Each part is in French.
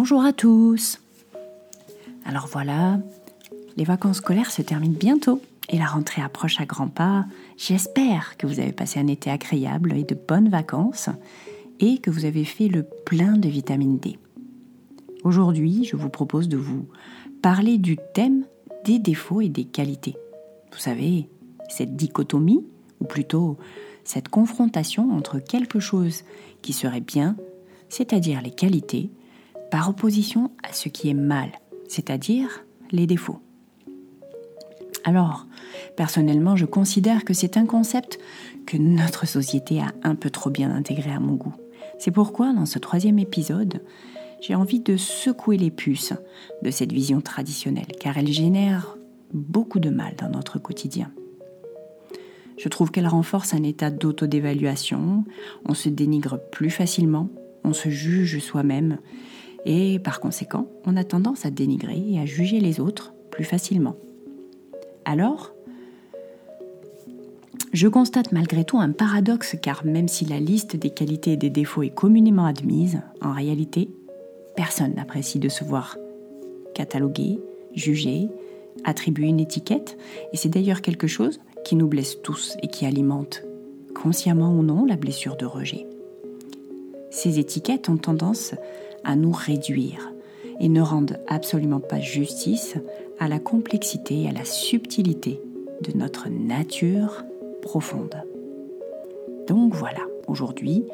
Bonjour à tous. Alors voilà, les vacances scolaires se terminent bientôt et la rentrée approche à grands pas. J'espère que vous avez passé un été agréable et de bonnes vacances et que vous avez fait le plein de vitamine D. Aujourd'hui, je vous propose de vous parler du thème des défauts et des qualités. Vous savez, cette dichotomie, ou plutôt cette confrontation entre quelque chose qui serait bien, c'est-à-dire les qualités, par opposition à ce qui est mal, c'est-à-dire les défauts. Alors, personnellement, je considère que c'est un concept que notre société a un peu trop bien intégré à mon goût. C'est pourquoi, dans ce troisième épisode, j'ai envie de secouer les puces de cette vision traditionnelle, car elle génère beaucoup de mal dans notre quotidien. Je trouve qu'elle renforce un état d'autodévaluation, on se dénigre plus facilement, on se juge soi-même, et par conséquent, on a tendance à dénigrer et à juger les autres plus facilement. Alors, je constate malgré tout un paradoxe car même si la liste des qualités et des défauts est communément admise, en réalité, personne n'apprécie de se voir catalogué, jugé, attribuer une étiquette, et c'est d'ailleurs quelque chose qui nous blesse tous et qui alimente, consciemment ou non, la blessure de rejet. Ces étiquettes ont tendance à nous réduire et ne rendent absolument pas justice à la complexité et à la subtilité de notre nature profonde. Donc voilà, aujourd'hui,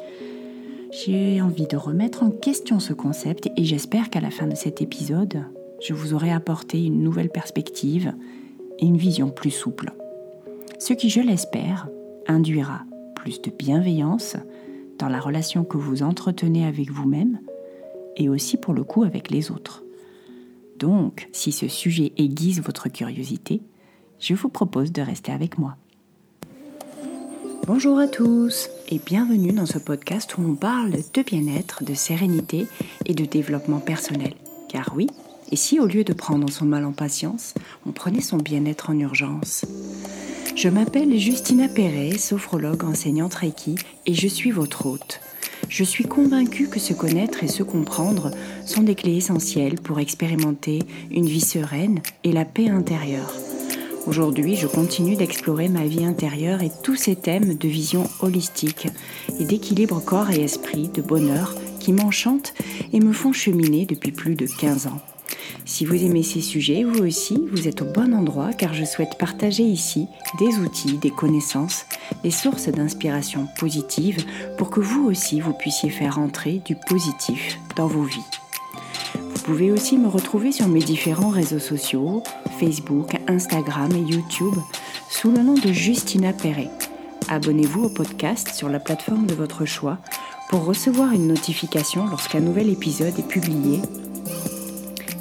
j'ai envie de remettre en question ce concept et j'espère qu'à la fin de cet épisode, je vous aurai apporté une nouvelle perspective et une vision plus souple. Ce qui, je l'espère, induira plus de bienveillance dans la relation que vous entretenez avec vous-même et aussi pour le coup avec les autres. Donc, si ce sujet aiguise votre curiosité, je vous propose de rester avec moi. Bonjour à tous et bienvenue dans ce podcast où on parle de bien-être, de sérénité et de développement personnel. Car oui, et si au lieu de prendre son mal en patience, on prenait son bien-être en urgence? Je m'appelle Justina Perret, sophrologue enseignante Reiki et je suis votre hôte. Je suis convaincue que se connaître et se comprendre sont des clés essentielles pour expérimenter une vie sereine et la paix intérieure. Aujourd'hui, je continue d'explorer ma vie intérieure et tous ces thèmes de vision holistique et d'équilibre corps et esprit, de bonheur qui m'enchantent et me font cheminer depuis plus de 15 ans. Si vous aimez ces sujets, vous aussi, vous êtes au bon endroit car je souhaite partager ici des outils, des connaissances, des sources d'inspiration positive pour que vous aussi, vous puissiez faire entrer du positif dans vos vies. Vous pouvez aussi me retrouver sur mes différents réseaux sociaux, Facebook, Instagram et YouTube, sous le nom de Justina Perret. Abonnez-vous au podcast sur la plateforme de votre choix pour recevoir une notification lorsqu'un nouvel épisode est publié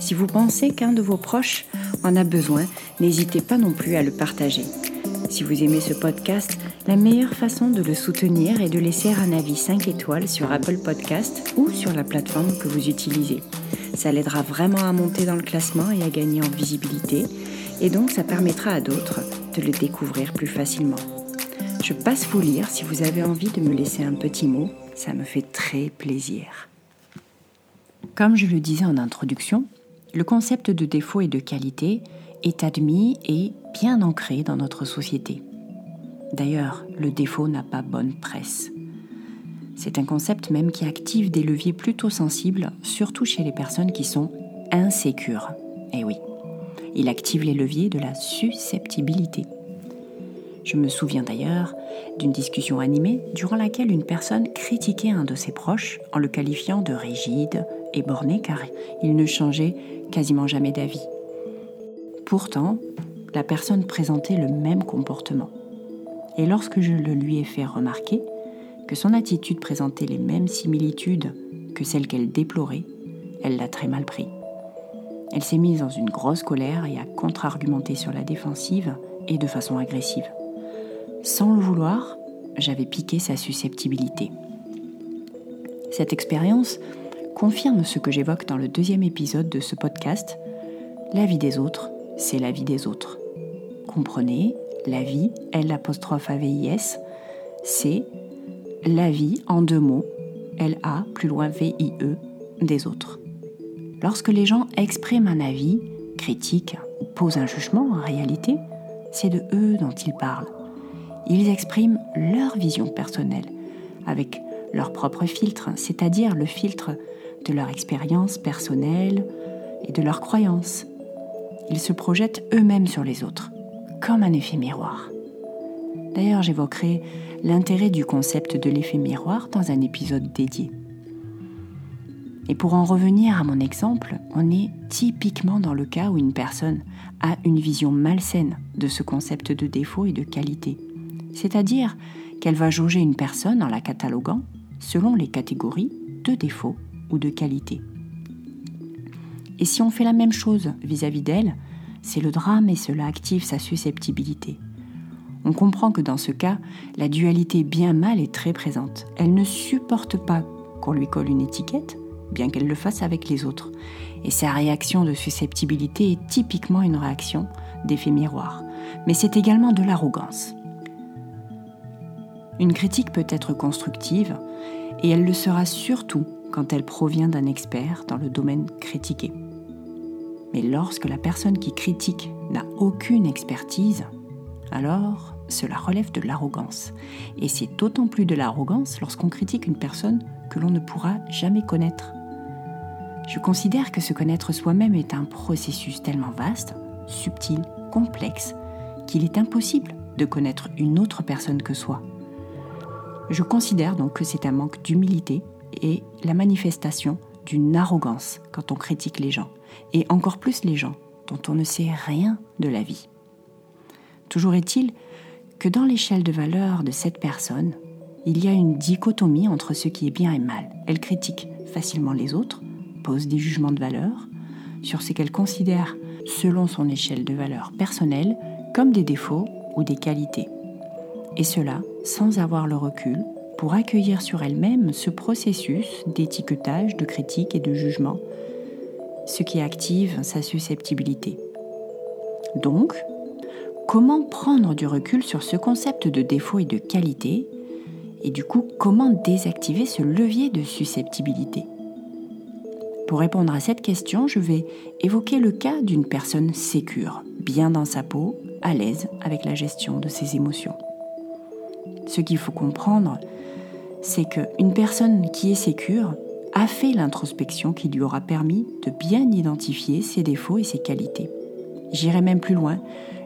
si vous pensez qu'un de vos proches en a besoin, n'hésitez pas non plus à le partager. Si vous aimez ce podcast, la meilleure façon de le soutenir est de laisser un avis 5 étoiles sur Apple Podcast ou sur la plateforme que vous utilisez. Ça l'aidera vraiment à monter dans le classement et à gagner en visibilité, et donc ça permettra à d'autres de le découvrir plus facilement. Je passe vous lire si vous avez envie de me laisser un petit mot, ça me fait très plaisir. Comme je le disais en introduction, le concept de défaut et de qualité est admis et bien ancré dans notre société. D'ailleurs, le défaut n'a pas bonne presse. C'est un concept même qui active des leviers plutôt sensibles, surtout chez les personnes qui sont insécures. Eh oui, il active les leviers de la susceptibilité. Je me souviens d'ailleurs d'une discussion animée durant laquelle une personne critiquait un de ses proches en le qualifiant de rigide et borné car il ne changeait quasiment jamais d'avis. Pourtant, la personne présentait le même comportement. Et lorsque je le lui ai fait remarquer, que son attitude présentait les mêmes similitudes que celles qu'elle déplorait, elle l'a très mal pris. Elle s'est mise dans une grosse colère et a contre-argumenté sur la défensive et de façon agressive. Sans le vouloir, j'avais piqué sa susceptibilité. Cette expérience confirme ce que j'évoque dans le deuxième épisode de ce podcast. La vie des autres, c'est la vie des autres. Comprenez, la vie, L apostrophe A-V-I-S, c'est la vie en deux mots, L-A plus loin V-I-E, des autres. Lorsque les gens expriment un avis, critiquent ou posent un jugement, en réalité, c'est de eux dont ils parlent. Ils expriment leur vision personnelle, avec leur propre filtre, c'est-à-dire le filtre de leur expérience personnelle et de leurs croyances. Ils se projettent eux-mêmes sur les autres, comme un effet miroir. D'ailleurs, j'évoquerai l'intérêt du concept de l'effet miroir dans un épisode dédié. Et pour en revenir à mon exemple, on est typiquement dans le cas où une personne a une vision malsaine de ce concept de défaut et de qualité. C'est-à-dire qu'elle va jauger une personne en la cataloguant selon les catégories de défaut ou de qualité. Et si on fait la même chose vis-à-vis d'elle, c'est le drame et cela active sa susceptibilité. On comprend que dans ce cas, la dualité bien-mal est très présente. Elle ne supporte pas qu'on lui colle une étiquette, bien qu'elle le fasse avec les autres. Et sa réaction de susceptibilité est typiquement une réaction d'effet miroir. Mais c'est également de l'arrogance. Une critique peut être constructive et elle le sera surtout quand elle provient d'un expert dans le domaine critiqué. Mais lorsque la personne qui critique n'a aucune expertise, alors cela relève de l'arrogance. Et c'est d'autant plus de l'arrogance lorsqu'on critique une personne que l'on ne pourra jamais connaître. Je considère que se connaître soi-même est un processus tellement vaste, subtil, complexe, qu'il est impossible de connaître une autre personne que soi. Je considère donc que c'est un manque d'humilité et la manifestation d'une arrogance quand on critique les gens, et encore plus les gens dont on ne sait rien de la vie. Toujours est-il que dans l'échelle de valeur de cette personne, il y a une dichotomie entre ce qui est bien et mal. Elle critique facilement les autres, pose des jugements de valeur sur ce qu'elle considère, selon son échelle de valeur personnelle, comme des défauts ou des qualités. Et cela sans avoir le recul pour accueillir sur elle-même ce processus d'étiquetage, de critique et de jugement, ce qui active sa susceptibilité. Donc, comment prendre du recul sur ce concept de défaut et de qualité et du coup comment désactiver ce levier de susceptibilité? Pour répondre à cette question, je vais évoquer le cas d'une personne sécure, bien dans sa peau, à l'aise avec la gestion de ses émotions. Ce qu'il faut comprendre, c'est qu'une personne qui est sécure a fait l'introspection qui lui aura permis de bien identifier ses défauts et ses qualités. J'irai même plus loin,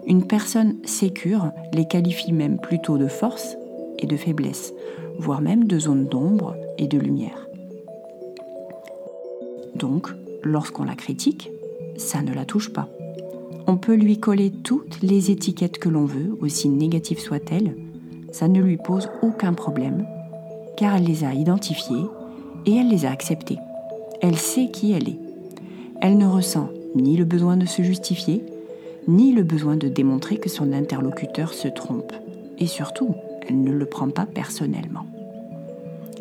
une personne sécure les qualifie même plutôt de force et de faiblesse, voire même de zone d'ombre et de lumière. Donc, lorsqu'on la critique, ça ne la touche pas. On peut lui coller toutes les étiquettes que l'on veut, aussi négatives soient-elles, ça ne lui pose aucun problème, car elle les a identifiées et elle les a acceptées. Elle sait qui elle est. Elle ne ressent ni le besoin de se justifier, ni le besoin de démontrer que son interlocuteur se trompe. Et surtout, elle ne le prend pas personnellement.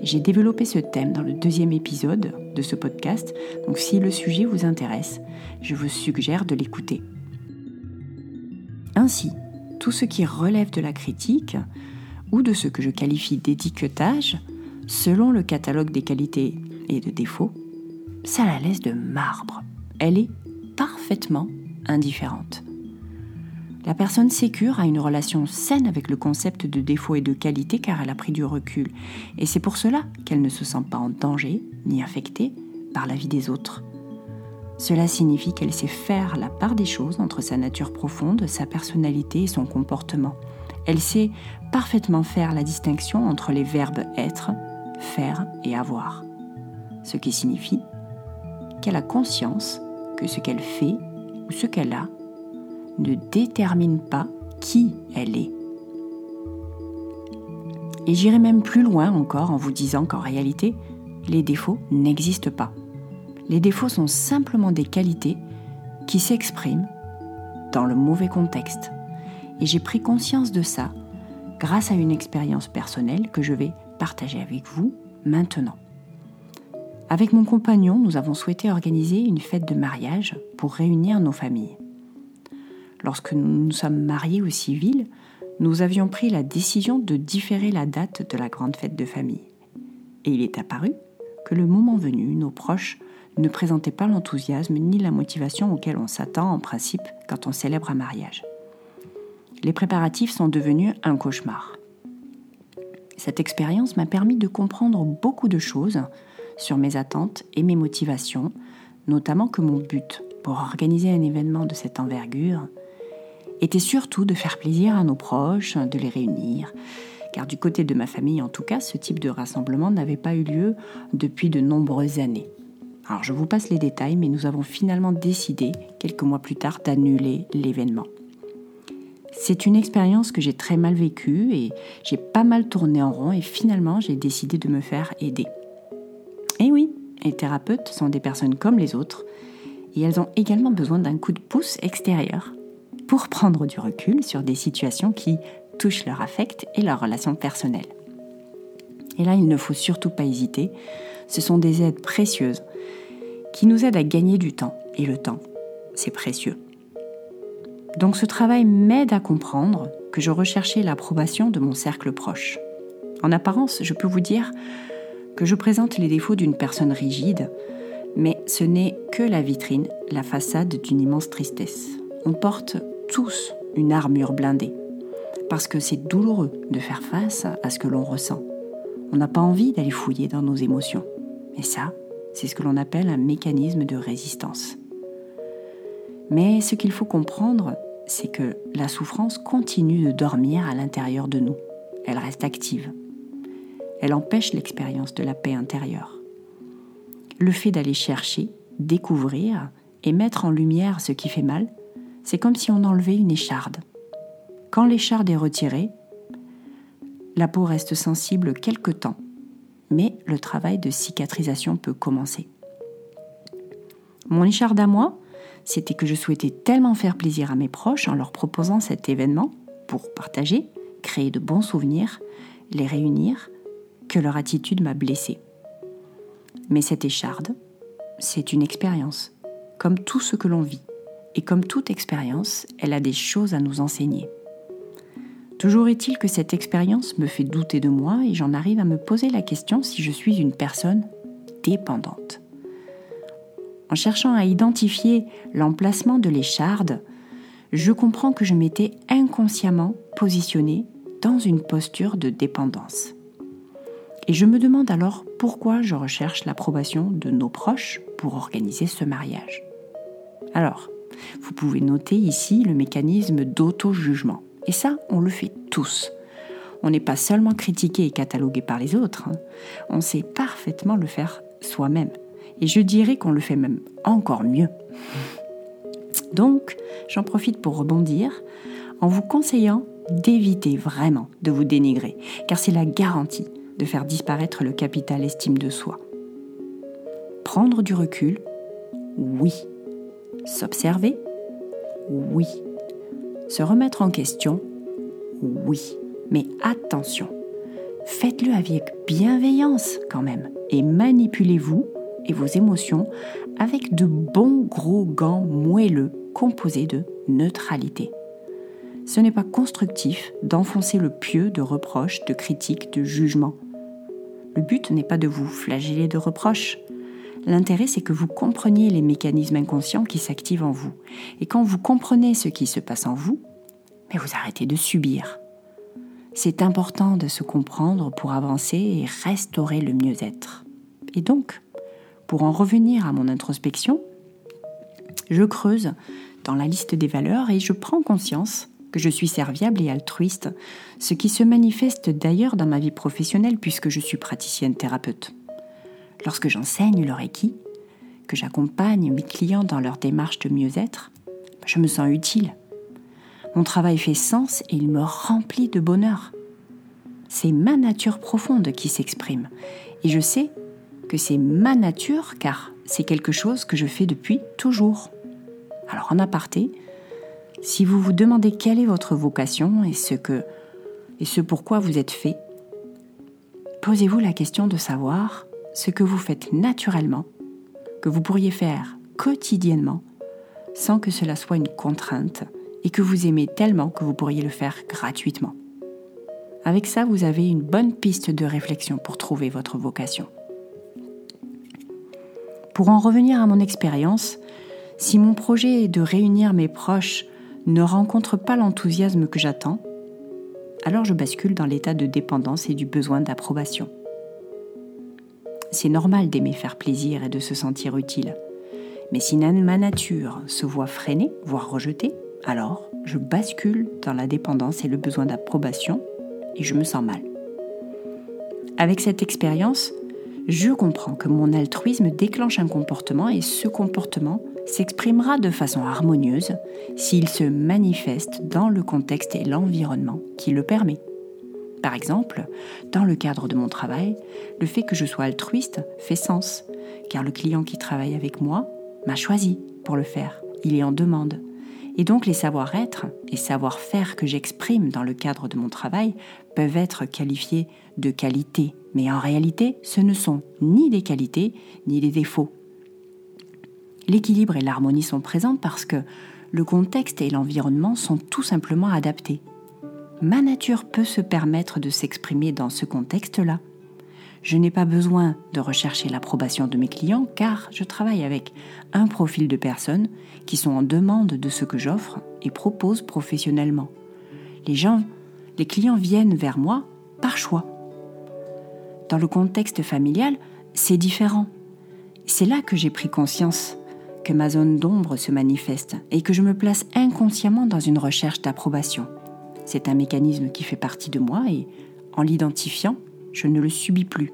J'ai développé ce thème dans le deuxième épisode de ce podcast, donc si le sujet vous intéresse, je vous suggère de l'écouter. Ainsi, tout ce qui relève de la critique ou de ce que je qualifie d'étiquetage, selon le catalogue des qualités et de défauts, ça la laisse de marbre. Elle est parfaitement indifférente. La personne sécure a une relation saine avec le concept de défaut et de qualité car elle a pris du recul. Et c'est pour cela qu'elle ne se sent pas en danger ni affectée par la vie des autres. Cela signifie qu'elle sait faire la part des choses entre sa nature profonde, sa personnalité et son comportement. Elle sait parfaitement faire la distinction entre les verbes être, faire et avoir. Ce qui signifie qu'elle a conscience que ce qu'elle fait ou ce qu'elle a ne détermine pas qui elle est. Et j'irai même plus loin encore en vous disant qu'en réalité, les défauts n'existent pas. Les défauts sont simplement des qualités qui s'expriment dans le mauvais contexte. Et j'ai pris conscience de ça grâce à une expérience personnelle que je vais partager avec vous maintenant. Avec mon compagnon, nous avons souhaité organiser une fête de mariage pour réunir nos familles. Lorsque nous nous sommes mariés au civil, nous avions pris la décision de différer la date de la grande fête de famille. Et il est apparu que le moment venu, nos proches ne présentait pas l'enthousiasme ni la motivation auxquels on s'attend en principe quand on célèbre un mariage. Les préparatifs sont devenus un cauchemar. Cette expérience m'a permis de comprendre beaucoup de choses sur mes attentes et mes motivations, notamment que mon but pour organiser un événement de cette envergure était surtout de faire plaisir à nos proches, de les réunir, car du côté de ma famille en tout cas, ce type de rassemblement n'avait pas eu lieu depuis de nombreuses années. Alors je vous passe les détails, mais nous avons finalement décidé, quelques mois plus tard, d'annuler l'événement. C'est une expérience que j'ai très mal vécue et j'ai pas mal tourné en rond et finalement j'ai décidé de me faire aider. Et oui, les thérapeutes sont des personnes comme les autres et elles ont également besoin d'un coup de pouce extérieur pour prendre du recul sur des situations qui touchent leur affect et leurs relations personnelles. Et là, il ne faut surtout pas hésiter, ce sont des aides précieuses qui nous aident à gagner du temps. Et le temps, c'est précieux. Donc ce travail m'aide à comprendre que je recherchais l'approbation de mon cercle proche. En apparence, je peux vous dire que je présente les défauts d'une personne rigide, mais ce n'est que la vitrine, la façade d'une immense tristesse. On porte tous une armure blindée, parce que c'est douloureux de faire face à ce que l'on ressent. On n'a pas envie d'aller fouiller dans nos émotions. Et ça, c'est ce que l'on appelle un mécanisme de résistance. Mais ce qu'il faut comprendre, c'est que la souffrance continue de dormir à l'intérieur de nous. Elle reste active. Elle empêche l'expérience de la paix intérieure. Le fait d'aller chercher, découvrir et mettre en lumière ce qui fait mal, c'est comme si on enlevait une écharde. Quand l'écharde est retirée, la peau reste sensible quelque temps, mais le travail de cicatrisation peut commencer. Mon écharde à moi, c'était que je souhaitais tellement faire plaisir à mes proches en leur proposant cet événement pour partager, créer de bons souvenirs, les réunir, que leur attitude m'a blessée. Mais cette écharde, c'est une expérience, comme tout ce que l'on vit. Et comme toute expérience, elle a des choses à nous enseigner. Toujours est-il que cette expérience me fait douter de moi et j'en arrive à me poser la question si je suis une personne dépendante. En cherchant à identifier l'emplacement de l'écharde, je comprends que je m'étais inconsciemment positionnée dans une posture de dépendance. Et je me demande alors pourquoi je recherche l'approbation de nos proches pour organiser ce mariage. Alors, vous pouvez noter ici le mécanisme d'auto-jugement. Et ça, on le fait tous. On n'est pas seulement critiqué et catalogué par les autres, hein. on sait parfaitement le faire soi-même. Et je dirais qu'on le fait même encore mieux. Donc, j'en profite pour rebondir en vous conseillant d'éviter vraiment de vous dénigrer, car c'est la garantie de faire disparaître le capital estime de soi. Prendre du recul, oui. S'observer, oui. Se remettre en question, oui. Mais attention, faites-le avec bienveillance quand même et manipulez-vous et vos émotions avec de bons gros gants moelleux composés de neutralité. Ce n'est pas constructif d'enfoncer le pieu de reproches, de critiques, de jugements. Le but n'est pas de vous flageller de reproches. L'intérêt, c'est que vous compreniez les mécanismes inconscients qui s'activent en vous. Et quand vous comprenez ce qui se passe en vous, mais vous arrêtez de subir. C'est important de se comprendre pour avancer et restaurer le mieux-être. Et donc, pour en revenir à mon introspection, je creuse dans la liste des valeurs et je prends conscience que je suis serviable et altruiste, ce qui se manifeste d'ailleurs dans ma vie professionnelle puisque je suis praticienne thérapeute. Lorsque j'enseigne le Reiki, que j'accompagne mes clients dans leur démarche de mieux-être, je me sens utile. Mon travail fait sens et il me remplit de bonheur. C'est ma nature profonde qui s'exprime et je sais que c'est ma nature car c'est quelque chose que je fais depuis toujours. Alors en aparté, si vous vous demandez quelle est votre vocation et ce que et ce pourquoi vous êtes fait, posez-vous la question de savoir ce que vous faites naturellement, que vous pourriez faire quotidiennement, sans que cela soit une contrainte et que vous aimez tellement que vous pourriez le faire gratuitement. Avec ça, vous avez une bonne piste de réflexion pour trouver votre vocation. Pour en revenir à mon expérience, si mon projet de réunir mes proches ne rencontre pas l'enthousiasme que j'attends, alors je bascule dans l'état de dépendance et du besoin d'approbation. C'est normal d'aimer faire plaisir et de se sentir utile. Mais si ma nature se voit freinée, voire rejetée, alors je bascule dans la dépendance et le besoin d'approbation et je me sens mal. Avec cette expérience, je comprends que mon altruisme déclenche un comportement et ce comportement s'exprimera de façon harmonieuse s'il se manifeste dans le contexte et l'environnement qui le permet. Par exemple, dans le cadre de mon travail, le fait que je sois altruiste fait sens, car le client qui travaille avec moi m'a choisi pour le faire, il est en demande. Et donc les savoir-être et savoir-faire que j'exprime dans le cadre de mon travail peuvent être qualifiés de qualité, mais en réalité ce ne sont ni des qualités ni des défauts. L'équilibre et l'harmonie sont présents parce que le contexte et l'environnement sont tout simplement adaptés. Ma nature peut se permettre de s'exprimer dans ce contexte-là. Je n'ai pas besoin de rechercher l'approbation de mes clients car je travaille avec un profil de personnes qui sont en demande de ce que j'offre et propose professionnellement. Les gens, les clients viennent vers moi par choix. Dans le contexte familial, c'est différent. C'est là que j'ai pris conscience que ma zone d'ombre se manifeste et que je me place inconsciemment dans une recherche d'approbation. C'est un mécanisme qui fait partie de moi et en l'identifiant, je ne le subis plus.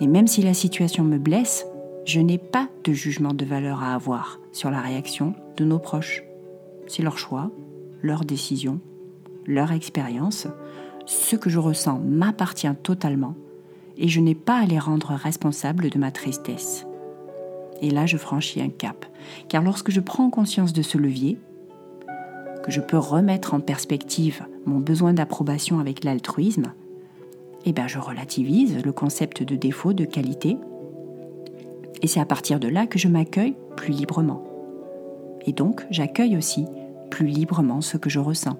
Et même si la situation me blesse, je n'ai pas de jugement de valeur à avoir sur la réaction de nos proches. C'est leur choix, leur décision, leur expérience. Ce que je ressens m'appartient totalement et je n'ai pas à les rendre responsables de ma tristesse. Et là, je franchis un cap. Car lorsque je prends conscience de ce levier, que je peux remettre en perspective mon besoin d'approbation avec l'altruisme, eh bien, je relativise le concept de défaut, de qualité. Et c'est à partir de là que je m'accueille plus librement. Et donc, j'accueille aussi plus librement ce que je ressens.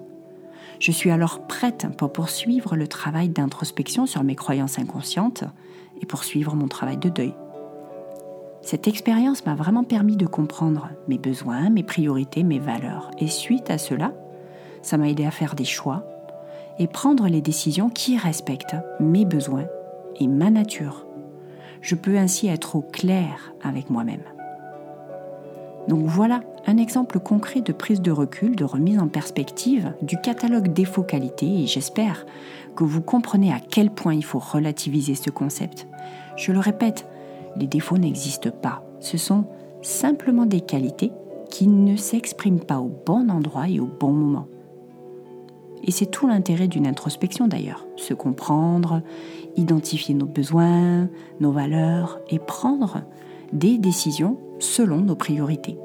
Je suis alors prête pour poursuivre le travail d'introspection sur mes croyances inconscientes et poursuivre mon travail de deuil. Cette expérience m'a vraiment permis de comprendre mes besoins, mes priorités, mes valeurs. Et suite à cela, ça m'a aidé à faire des choix et prendre les décisions qui respectent mes besoins et ma nature. Je peux ainsi être au clair avec moi-même. Donc voilà un exemple concret de prise de recul, de remise en perspective du catalogue défaut-qualité et j'espère que vous comprenez à quel point il faut relativiser ce concept. Je le répète, les défauts n'existent pas. Ce sont simplement des qualités qui ne s'expriment pas au bon endroit et au bon moment. Et c'est tout l'intérêt d'une introspection d'ailleurs, se comprendre, identifier nos besoins, nos valeurs et prendre des décisions selon nos priorités.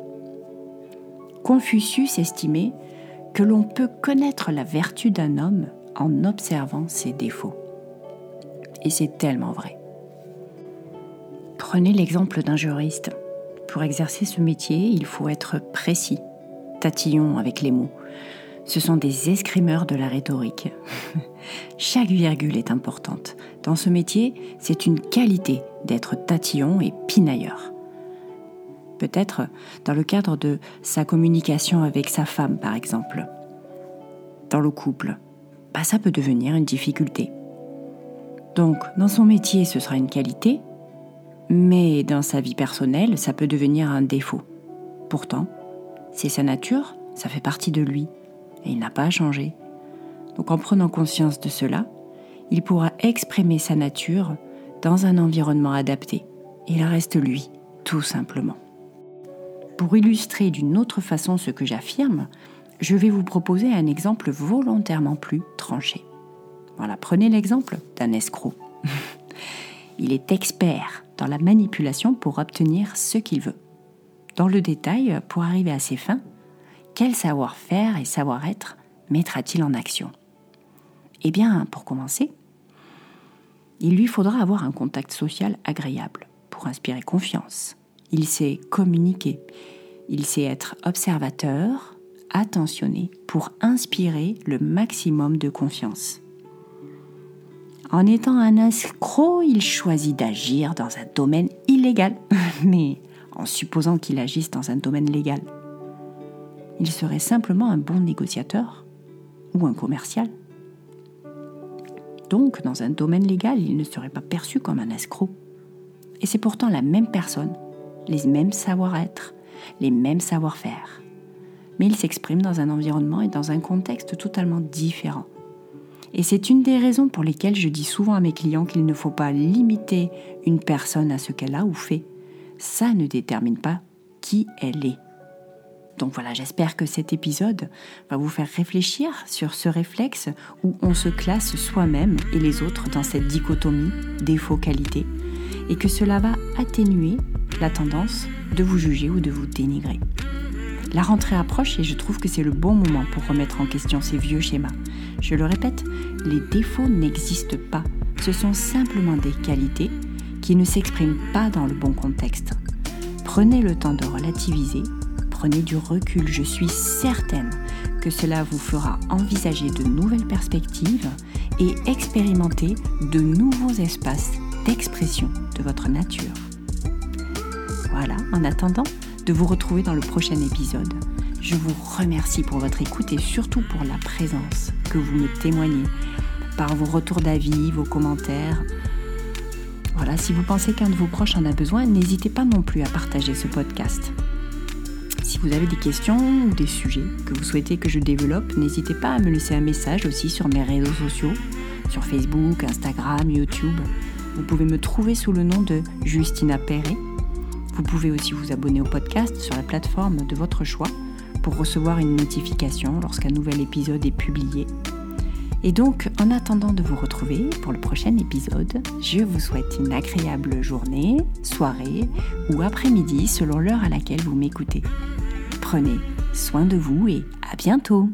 Confucius estimait que l'on peut connaître la vertu d'un homme en observant ses défauts. Et c'est tellement vrai. Prenez l'exemple d'un juriste. Pour exercer ce métier, il faut être précis, tatillon avec les mots. Ce sont des escrimeurs de la rhétorique. Chaque virgule est importante. Dans ce métier, c'est une qualité d'être tatillon et pinailleur. Peut-être dans le cadre de sa communication avec sa femme, par exemple. Dans le couple, bah, ça peut devenir une difficulté. Donc, dans son métier, ce sera une qualité, mais dans sa vie personnelle, ça peut devenir un défaut. Pourtant, c'est sa nature, ça fait partie de lui, et il n'a pas à changer. Donc en prenant conscience de cela, il pourra exprimer sa nature dans un environnement adapté. Il reste lui, tout simplement. Pour illustrer d'une autre façon ce que j'affirme, je vais vous proposer un exemple volontairement plus tranché. Voilà, prenez l'exemple d'un escroc. il est expert dans la manipulation pour obtenir ce qu'il veut. Dans le détail, pour arriver à ses fins, quel savoir-faire et savoir-être mettra-t-il en action? Eh bien, pour commencer, il lui faudra avoir un contact social agréable pour inspirer confiance. Il sait communiquer, il sait être observateur, attentionné pour inspirer le maximum de confiance. En étant un escroc, il choisit d'agir dans un domaine illégal, mais en supposant qu'il agisse dans un domaine légal. Il serait simplement un bon négociateur ou un commercial. Donc, dans un domaine légal, il ne serait pas perçu comme un escroc. Et c'est pourtant la même personne, les mêmes savoir-être, les mêmes savoir-faire. Mais il s'exprime dans un environnement et dans un contexte totalement différent. Et c'est une des raisons pour lesquelles je dis souvent à mes clients qu'il ne faut pas limiter une personne à ce qu'elle a ou fait. Ça ne détermine pas qui elle est. Donc voilà, j'espère que cet épisode va vous faire réfléchir sur ce réflexe où on se classe soi-même et les autres dans cette dichotomie défaut-qualité et que cela va atténuer la tendance de vous juger ou de vous dénigrer. La rentrée approche et je trouve que c'est le bon moment pour remettre en question ces vieux schémas. Je le répète, les défauts n'existent pas. Ce sont simplement des qualités qui ne s'expriment pas dans le bon contexte. Prenez le temps de relativiser, prenez du recul. Je suis certaine que cela vous fera envisager de nouvelles perspectives et expérimenter de nouveaux espaces d'expression de votre nature. Voilà, en attendant de vous retrouver dans le prochain épisode, je vous remercie pour votre écoute et surtout pour la présence que vous me témoignez par vos retours d'avis, vos commentaires. Voilà, si vous pensez qu'un de vos proches en a besoin, n'hésitez pas non plus à partager ce podcast. Si vous avez des questions ou des sujets que vous souhaitez que je développe, n'hésitez pas à me laisser un message aussi sur mes réseaux sociaux, sur Facebook, Instagram, YouTube. Vous pouvez me trouver sous le nom de Justina Perret. Vous pouvez aussi vous abonner au podcast sur la plateforme de votre choix pour recevoir une notification lorsqu'un nouvel épisode est publié. Et donc, en attendant de vous retrouver pour le prochain épisode, je vous souhaite une agréable journée, soirée ou après-midi selon l'heure à laquelle vous m'écoutez. Prenez soin de vous et à bientôt